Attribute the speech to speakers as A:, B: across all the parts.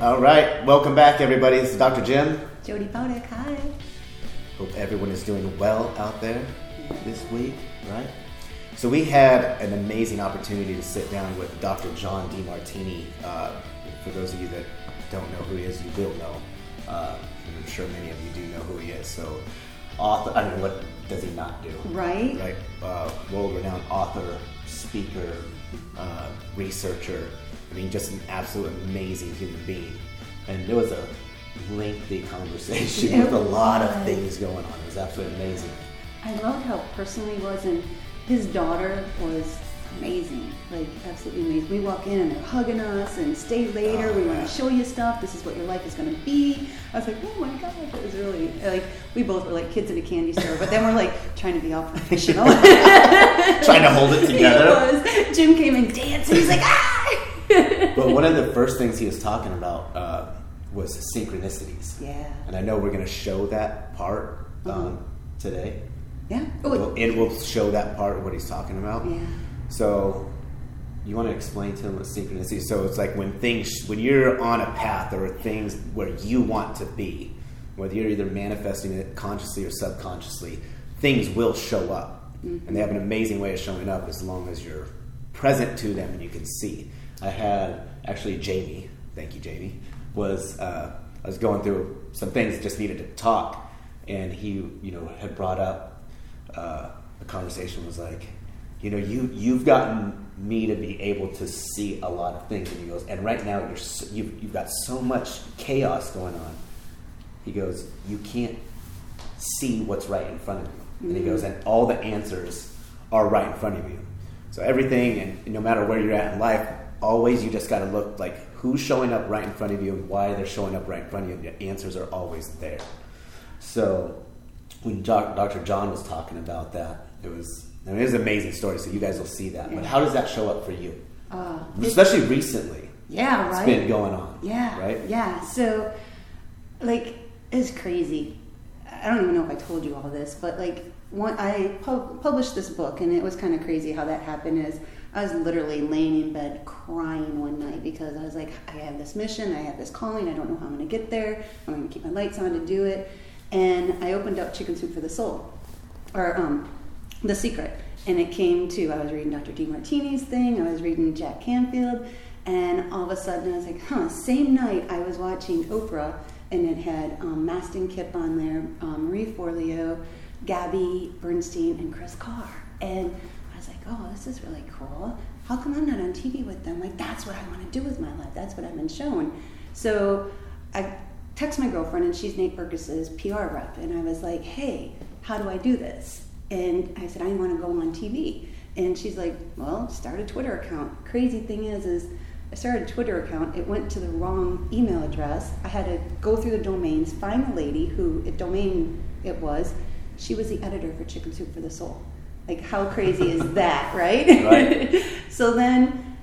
A: All right, welcome back, everybody. This is Dr. Jim.
B: Jodie Baudek, hi.
A: Hope everyone is doing well out there this week, right? So we had an amazing opportunity to sit down with Dr. John Demartini. Uh, for those of you that don't know who he is, you will know. Uh, I'm sure many of you do know who he is. So, author. I mean, what does he not do?
B: Right.
A: Right. Uh, world-renowned author, speaker, uh, researcher. I mean, just an absolute amazing human being. And it was a lengthy conversation
B: It
A: with a lot of things going on. It was absolutely amazing.
B: I loved how personal he was, and his daughter was amazing. Like, absolutely amazing. We walk in and they're hugging us and stay later.
A: Oh,
B: we want to show you stuff. This is what your life is going to be. I was like, oh my God. It was really, like, we both were like kids in a candy store, but then we're like trying to be all professional.
A: Trying to hold it together.
B: Jim came and danced, and he's like, ah!
A: But one of the first things he was talking about uh, was synchronicities.
B: yeah.
A: And I know we're going to show that part um, today.
B: Yeah. Oh,
A: We'll- It will show that part of what he's talking about.
B: yeah.
A: So, you want to explain to him what synchronicity? So it's like when things, when you're on a path or things where you want to be, whether you're either manifesting it consciously or subconsciously, things will show up, and they have an amazing way of showing up as long as you're present to them and you can see. I had actually Jamie, thank you, Jamie, was uh, I was going through some things just needed to talk, and he, you know, had brought up uh, the conversation was like, you know, you you've gotten me to be able to see a lot of things, and he goes, and right now you're so, you've you've got so much chaos going on. He goes, you can't see what's right in front of you, and he goes, and all the answers are right in front of you. So everything, and no matter where you're at in life, always you just got to look like who's showing up right in front of you and why they're showing up right in front of you. And the answers are always there. So when Doc, Dr. John was talking about that, it was I mean, it was an amazing story. So you guys will see that. But how does that show up for you,
B: Uh,
A: especially recently?
B: yeah,
A: It's
B: right.
A: been going on.
B: Yeah.
A: Right.
B: Yeah. So, like, it's crazy. I don't even know if I told you all this, but like, one, I pub- published this book, and it was kind of crazy how that happened. Is I was literally laying in bed crying one night because I was like, I have this mission, I have this calling, I don't know how I'm going to get there. I'm going to keep my lights on to do it. And I opened up Chicken Soup for the Soul, or um, The Secret, and it came to I was reading Dr. Demartini's thing, I was reading Jack Canfield, and all of a sudden I was like, huh. Same night I was watching Oprah, and it had um, Mastin Kipp on there, um, Marie Forleo, Gabby Bernstein, and Kris Carr, and oh, this is really cool. How come I'm not on TV with them? Like that's what I want to do with my life. That's what I've been shown. So I text my girlfriend, and she's Nate Berkus's PR rep, and I was like, hey, how do I do this? And I said, I want to go on TV. And she's like, well, start a Twitter account. Crazy thing is, is I started a Twitter account. It went to the wrong email address. I had to go through the domains, find the lady who, if domain it was, she was the editor for Chicken Soup for the Soul. Like, how crazy is that, right?
A: Right.
B: so then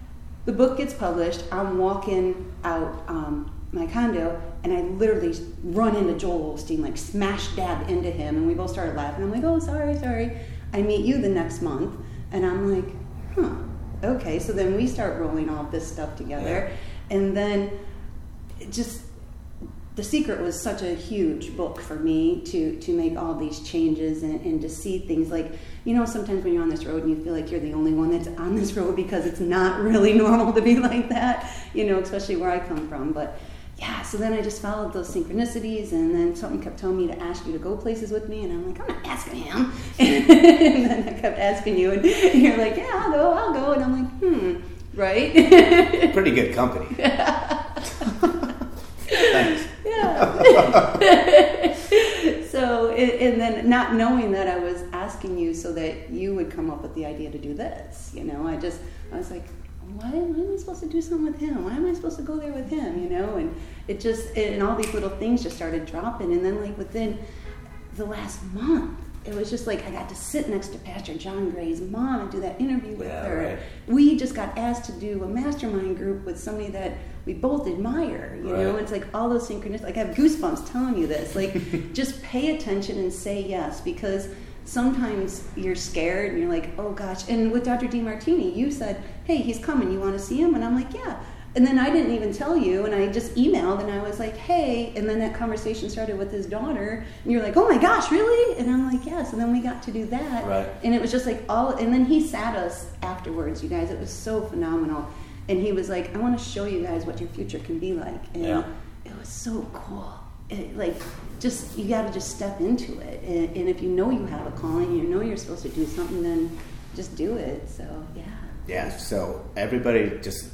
B: the book gets published. I'm walking out um, my condo, and I literally run into Joel Osteen, like smash dab into him, and we both started laughing. I'm like, "Oh, sorry, sorry." I meet you the next month, and I'm like, "Huh, okay." So then we start rolling all this stuff together, and then it just the secret was such a huge book for me to to make all these changes and, and to see things like you know sometimes when you're on this road and you feel like you're the only one that's on this road because it's not really normal to be like that you know especially where i come from. But yeah so then i just followed those synchronicities and then something kept telling me to ask you to go places with me and i'm like i'm not asking him. And then i kept asking you and you're like yeah i'll go i'll go. And i'm like hmm right?
A: Pretty good company. Thanks.
B: Yeah. so, and then not knowing that I was asking you so that you would come up with the idea to do this, you know, I just, I was like, why, why am I supposed to do something with him? Why am I supposed to go there with him, you know? And it just, and all these little things just started dropping. And then, like, within the last month, it was just like I got to sit next to Pastor John Gray's mom and do that interview with
A: Yeah,
B: her.
A: right.
B: We just got asked to do a mastermind group with somebody that we both admire, you know?
A: Right.
B: It's like all those synchronous, like I have goosebumps telling you this. Like, just pay attention and say yes because sometimes you're scared and you're like, oh gosh. And with Dr. Demartini, you said, hey, he's coming. You want to see him? And I'm like, yeah. And then I didn't even tell you, and I just emailed, and I was like, "Hey!" And then that conversation started with his daughter, and you're like, "Oh my gosh, really?" And I'm like, "Yes." And then we got to do that,
A: Right.
B: and it was just like all. And then he sat us afterwards, you guys. It was so phenomenal, and he was like, "I want to show you guys what your future can be like," and
A: Yeah.
B: it was so cool. It, like, just you got to just step into it, and, and if you know you have a calling, you know you're supposed to do something, then just do it. So yeah.
A: Yeah, so everybody just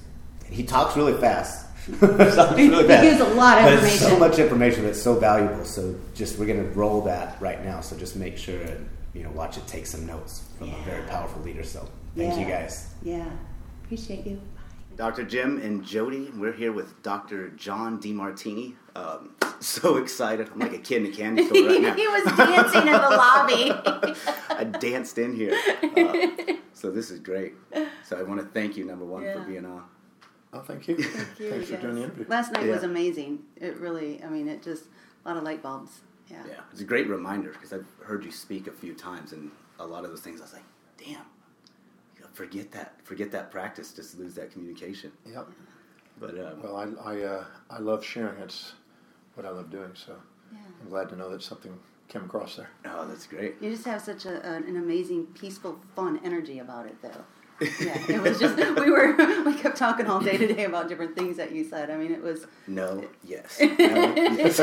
A: he talks really fast. Talks
B: He
A: really fast.
B: gives a lot of
A: But it's so much information that's so valuable. So just we're gonna roll that right now. So just make sure and you know watch it take some notes from a very powerful leader. So thank you guys.
B: Yeah. Appreciate you.
A: Dr. Jim and Jodie, we're here with Dr. John Demartini. Um, so excited. I'm like a kid in a candy store right now.
B: he was dancing in the lobby.
A: I danced in here. Uh, so this is great. So I want to thank you, number one, for being on.
C: Oh, thank you. Thank Thanks for doing the interview.
B: Last night was amazing. It really, I mean, it just, a lot of light bulbs. Yeah.
A: Yeah, it's a great reminder because I've heard you speak a few times, and a lot of those things I was like, damn, forget that, forget that practice, just lose that communication.
C: Yep.
A: But um,
C: Well, I I, uh, I love sharing. It's what I love doing. So
B: Yeah.
C: I'm glad to know that something came across there.
A: oh, that's great.
B: You just have such a, an, an amazing, peaceful, fun energy about it, though. Yeah, it was just we were we kept talking all day today about different things that you said. I mean, it was
A: No, yes, no, yes.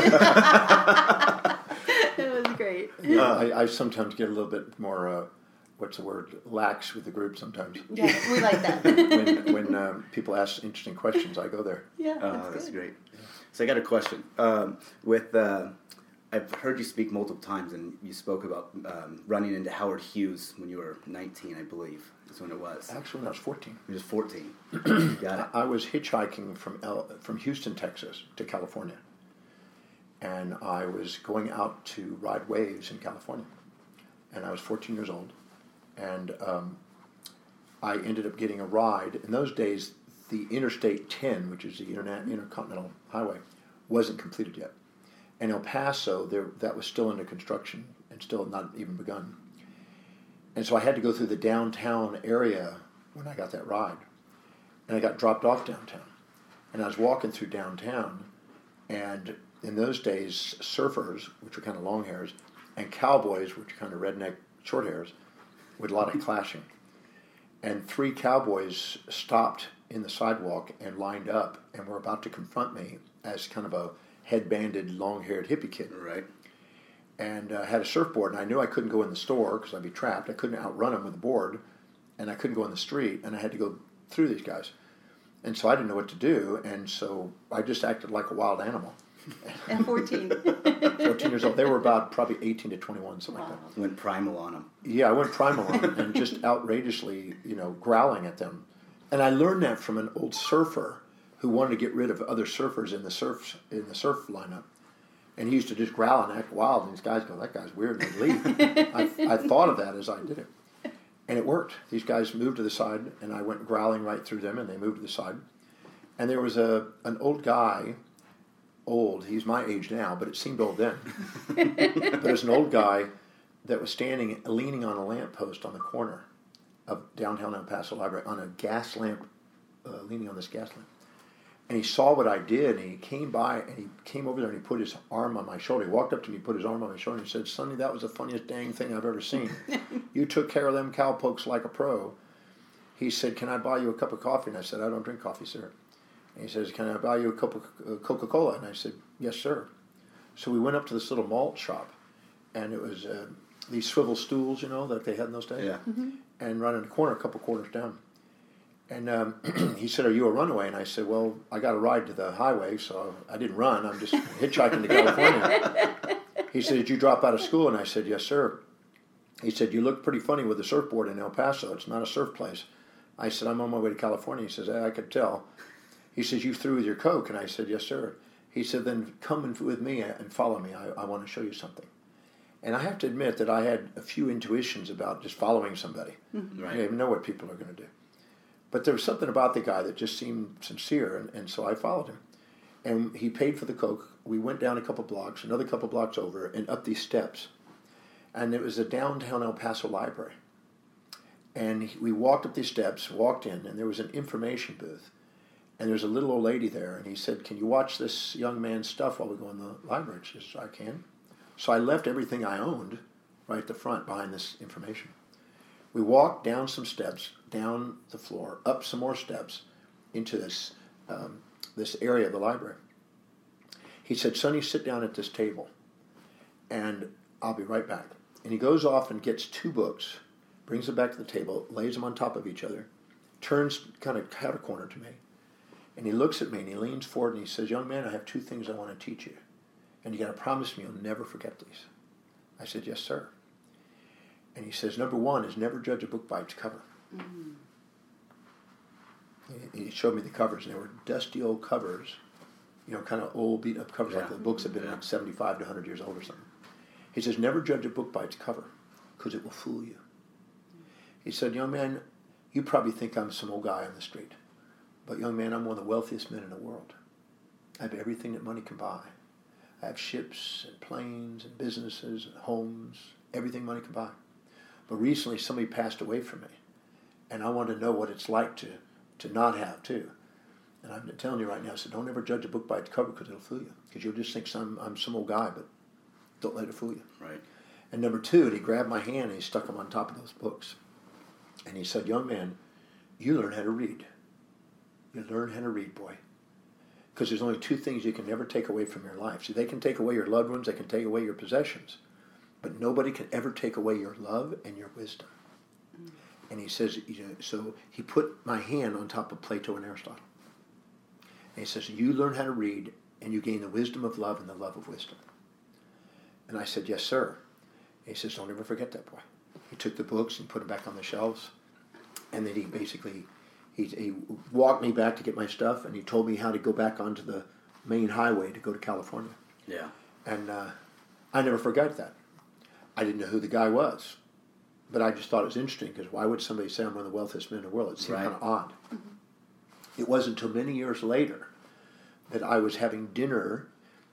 B: it was great.
C: I, I sometimes get a little bit more. Uh, what's the word? Lax with the group sometimes.
B: Yeah, we like that.
C: when when um, people ask interesting questions, I go there.
B: yeah,
A: Oh,
B: that's,
A: that's
B: good.
A: great. So I got a question. Um, with uh, I've heard you speak multiple times, and you spoke about um, running into Howard Hughes when you were 19, I believe. That's when it was.
C: Actually, when I was 14,
A: You was 14. got it.
C: I was hitchhiking from El, from Houston, Texas, to California, and I was going out to ride waves in California, and I was 14 years old, and um, I ended up getting a ride. In those days, the Interstate 10, which is the Internet Intercontinental Highway, wasn't completed yet, and El Paso there that was still under construction and still not even begun, and so I had to go through the downtown area when I got that ride and I got dropped off downtown. And I was walking through downtown, and in those days, surfers, which were kind of long hairs, and cowboys, which are kind of redneck short hairs, with a lot of clashing. And three cowboys stopped in the sidewalk and lined up and were about to confront me as kind of a headbanded, long haired hippie kid
A: Right.
C: and uh, had a surfboard, and I knew I couldn't go in the store because I'd be trapped. I couldn't outrun them with a board, and I couldn't go in the street, and I had to go through these guys. And so I didn't know what to do, and so I just acted like a wild animal.
B: At 14.
C: 14 years old. They were about probably 18 to 21, something like that.
A: Went primal on them.
C: Yeah, I went primal on them and just outrageously, you know, growling at them. And I learned that from an old surfer who wanted to get rid of other surfers in the surf in the surf lineup. And he used to just growl and act wild, and these guys go, "That guy's weird," and they'd leave. I, I thought of that as I did it, and it worked. These guys moved to the side, and I went growling right through them, and they moved to the side. And there was a an old guy, old. He's my age now, but it seemed old then. but there's an old guy that was standing, leaning on a lamppost on the corner of downtown El Paso Library on a gas lamp, uh, leaning on this gas lamp. And he saw what I did, and he came by, and he came over there, and he put his arm on my shoulder. He walked up to me, put his arm on my shoulder, and he said, "Sonny, that was the funniest dang thing I've ever seen. you took care of them cowpokes like a pro." He said, "Can I buy you a cup of coffee?" And I said, "I don't drink coffee, sir." And he says, "Can I buy you a cup of uh, Coca-Cola?" And I said, "Yes, sir." So we went up to this little malt shop, and it was uh, these swivel stools, you know, that they had in those days.
A: Yeah.
C: And right in the corner, a couple quarters down. And um, he said, "Are you a runaway?" And I said, "Well, I got a ride to the highway, so I didn't run. I'm just hitchhiking to California." He said, "Did you drop out of school?" And I said, "Yes, sir." He said, "You look pretty funny with a surfboard in El Paso. It's not a surf place." I said, "I'm on my way to California." He says, "I could tell." He says, "You through with your coke?" And I said, "Yes, sir." He said, "Then come with me and follow me. I, I want to show you something." And I have to admit that I had a few intuitions about just following somebody.
A: Right.
C: I didn't even know what people are going to do. But there was something about the guy that just seemed sincere, and, and so I followed him. And he paid for the Coke. We went down a couple blocks, another couple blocks over, and up these steps. And it was a downtown El Paso library. And we walked up these steps, walked in, and there was an information booth. And there's a little old lady there, and he said, "Can you watch this young man's stuff while we go in the library?" She says, "I can." So I left everything I owned right at the front behind this information. We walked down some steps, down the floor, up some more steps, into this um, this area of the library. He said, "Sonny, sit down at this table, and I'll be right back." And he goes off and gets two books, brings them back to the table, lays them on top of each other, turns kind of cat corner to me, and he looks at me and he leans forward and he says, "Young man, I have two things I want to teach you, and you got to promise me you'll never forget these." I said, "Yes, sir." And he says, "Number one is never judge a book by its cover." Mm-hmm. He showed me the covers, and they were dusty old covers, you know, kind of old, beat up covers, yeah. like the books have been yeah. like 75 to 100 years old or something. He says, Never judge a book by its cover, because it will fool you. He said, Young man, you probably think I'm some old guy on the street, but young man, I'm one of the wealthiest men in the world. I have everything that money can buy. I have ships and planes and businesses and homes, everything money can buy. But recently, somebody passed away from me, and I want to know what it's like to to not have too. And I'm telling you right now, I said, don't ever judge a book by its cover because it'll fool you. Because you'll just think some, I'm some old guy, but don't let it fool you.
A: Right.
C: And number two, he grabbed my hand and he stuck them on top of those books. And he said, young man, you learn how to read. You learn how to read, boy. Because there's only two things you can never take away from your life. See, they can take away your loved ones, they can take away your possessions, but nobody can ever take away your love and your wisdom. And he says, you know, so he put my hand on top of Plato and Aristotle. And he says, you learn how to read and you gain the wisdom of love and the love of wisdom. And I said, yes, sir. And he says, don't ever forget that boy. He took the books and put them back on the shelves. And then he basically, he, he walked me back to get my stuff and he told me how to go back onto the main highway to go to California.
A: Yeah.
C: And uh, I never forgot that. I didn't know who the guy was but I just thought it was interesting because why would somebody say I'm one of the wealthiest men in the world? It seemed right. kind of odd. Mm-hmm. It wasn't until many years later that I was having dinner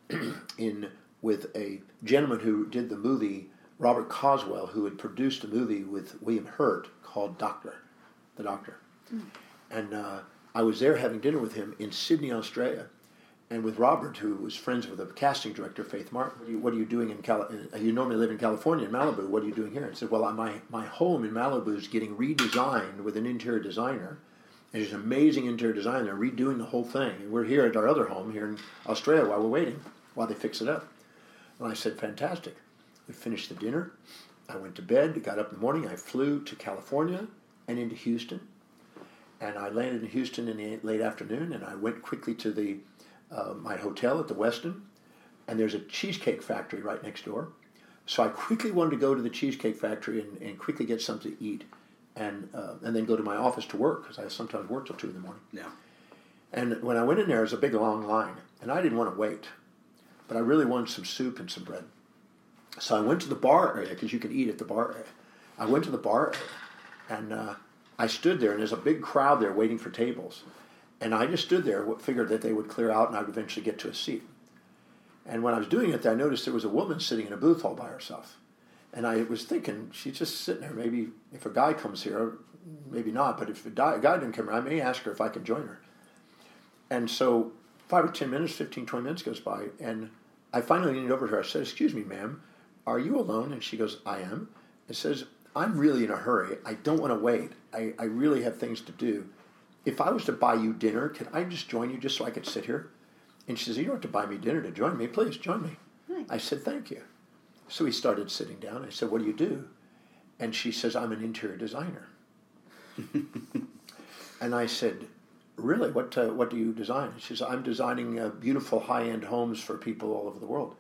C: in with a gentleman who did the movie, Robert Coswell, who had produced a movie with William Hurt called Doctor, the Doctor, mm. and uh, I was there having dinner with him in Sydney, Australia, and with Robert, who was friends with the casting director, Faith Martin. What are you, what are you doing in California? Uh, you normally live in California, in Malibu. What are you doing here? I said, well, my, my home in Malibu is getting redesigned with an interior designer. And there's an amazing interior designer. Redoing the whole thing. And we're here at our other home here in Australia while we're waiting, while they fix it up. And I said, fantastic. We finished the dinner. I went to bed, got up in the morning. I flew to California and into Houston. And I landed in Houston in the late afternoon, and I went quickly to the uh, my hotel at the Westin, and there's a cheesecake factory right next door. So I quickly wanted to go to the cheesecake factory and, and quickly get something to eat, and uh, and then go to my office to work because I sometimes work till two in the morning.
A: Yeah.
C: And when I went in there, there was a big long line, and I didn't want to wait, but I really wanted some soup and some bread. So I went to the bar area because you could eat at the bar area. I went to the bar area, and uh, I stood there, and there's a big crowd there waiting for tables. And I just stood there, figured that they would clear out and I would eventually get to a seat. And when I was doing it, I noticed there was a woman sitting in a booth all by herself. And I was thinking, she's just sitting there. Maybe if a guy comes here, maybe not, but if a guy didn't come here, I may ask her if I can join her. And so five or 10 minutes, 15, 20 minutes goes by, and I finally leaned over to her. I said, Excuse me, ma'am, are you alone? And she goes, I am. It says, I'm really in a hurry. I don't want to wait. I, I really have things to do if I was to buy you dinner, can I just join you just so I could sit here? And she says, You don't have to buy me dinner to join me. Please join me. Nice. I said, Thank you. So we started sitting down. I said, What do you do? And she says, I'm an interior designer. and I said, Really? What, uh, what do you design? She says, I'm designing uh, beautiful high end homes for people all over the world.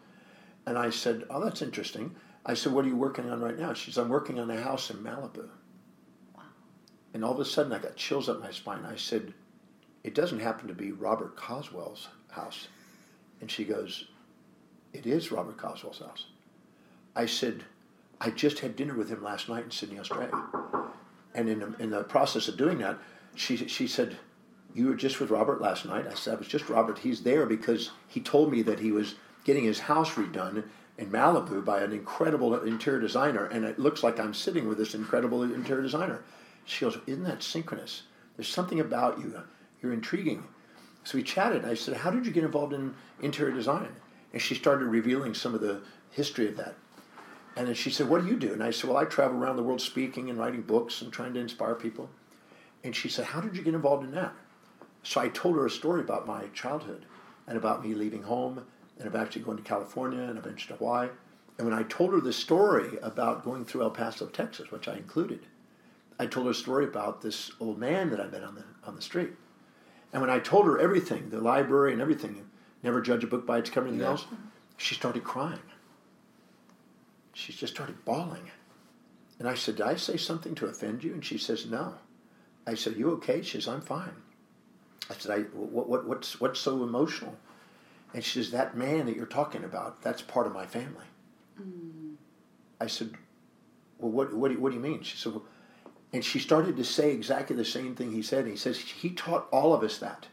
C: And I said, Oh, that's interesting. I said, What are you working on right now? She says, I'm working on a house in Malibu. And all of a sudden, I got chills up my spine. I said, It doesn't happen to be Robert Coswell's house. And she goes, It is Robert Coswell's house. I said, I just had dinner with him last night in Sydney, Australia. And in the, in the process of doing that, she, she said, You were just with Robert last night? I said, I was just Robert. He's there because he told me that he was getting his house redone in Malibu by an incredible interior designer, and it looks like I'm sitting with this incredible interior designer. She goes, Isn't that synchronous? There's something about you. You're intriguing. So we chatted. I said, "How did you get involved in interior design?" And she started revealing some of the history of that. And then she said, "What do you do?" And I said, "Well, I travel around the world speaking and writing books and trying to inspire people." And she said, "How did you get involved in that?" So I told her a story about my childhood and about me leaving home and of actually going to California and eventually to Hawaii. And when I told her the story about going through El Paso, Texas, which I included, I told her a story about this old man that I met on the on the street. And when I told her everything, the library and everything, never judge a book by its cover and anything
A: Yeah.
C: else, she started crying. She just started bawling. And I said, Did I say something to offend you? And she says, No. I said, You okay? She says, I'm fine. I said, I, what, what, what's, what's so emotional? And she says, That man that you're talking about, that's part of my family. Mm. I said, Well, what, what, do you, what do you mean? She said, well, and she started to say exactly the same thing he said. And he says, He taught all of us that.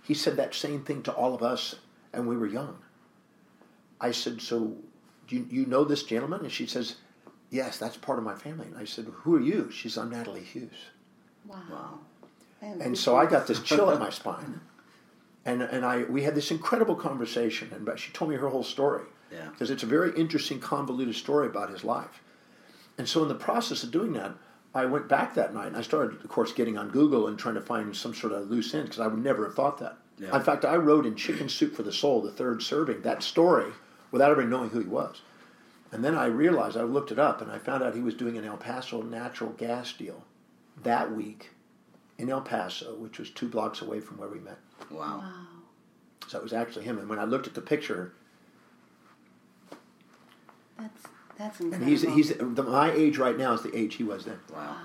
C: He said that same thing to all of us, and we were young. I said, So do you, you know this gentleman? And she says, Yes, that's part of my family. And I said, Who are you? She says, I'm Natalie Hughes.
B: Wow.
A: Wow.
C: And so I got this chill at my spine. And, and I, we had this incredible conversation, and but she told me her whole story.
A: Yeah.
C: Because it's a very interesting, convoluted story about his life. And so, in the process of doing that, I went back that night and I started, of course, getting on Google and trying to find some sort of loose end because I would never have thought that.
A: Yeah.
C: In fact, I wrote in Chicken Soup for the Soul, the third serving, that story without ever knowing who he was. And then I realized, I looked it up and I found out he was doing an El Paso natural gas deal that week in El Paso, which was two blocks away from where we met.
A: Wow.
B: Wow.
C: So it was actually him. And when I looked at the picture,
B: That's that's
C: and he's he's the, my age right now is the age he was then.
A: Wow.
B: wow.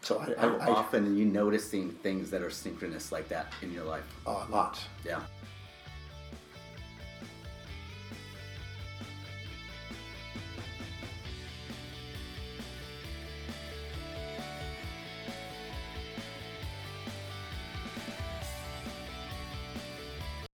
C: So I, I, I
A: often are you noticing things that are synchronous like that in your life?
C: Oh, uh, lots.
A: Yeah.